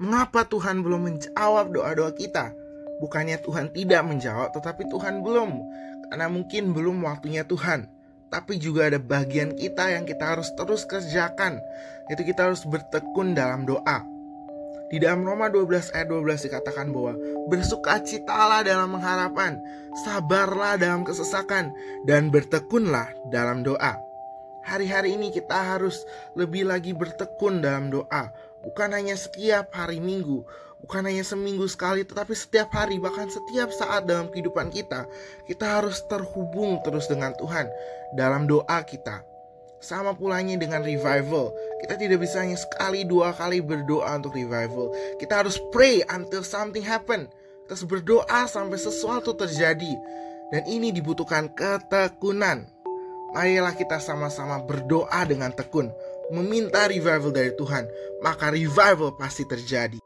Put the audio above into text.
Mengapa Tuhan belum menjawab doa-doa kita? Bukannya Tuhan tidak menjawab, tetapi Tuhan belum. Karena mungkin belum waktunya Tuhan. Tapi juga ada bagian kita yang kita harus terus kerjakan. Yaitu kita harus bertekun dalam doa. Di dalam Roma 12 ayat 12 dikatakan bahwa bersukacitalah dalam pengharapan, sabarlah dalam kesesakan, dan bertekunlah dalam doa. Hari-hari ini kita harus lebih lagi bertekun dalam doa, bukan hanya setiap hari Minggu, bukan hanya seminggu sekali, tetapi setiap hari, bahkan setiap saat dalam kehidupan kita. Kita harus terhubung terus dengan Tuhan dalam doa kita. Sama pulanya dengan revival. Kita tidak bisa hanya sekali dua kali berdoa untuk revival. Kita harus pray until something happen. Harus berdoa sampai sesuatu terjadi. Dan ini dibutuhkan ketekunan. Marilah kita sama-sama berdoa dengan tekun. Meminta revival dari Tuhan. Maka revival pasti terjadi.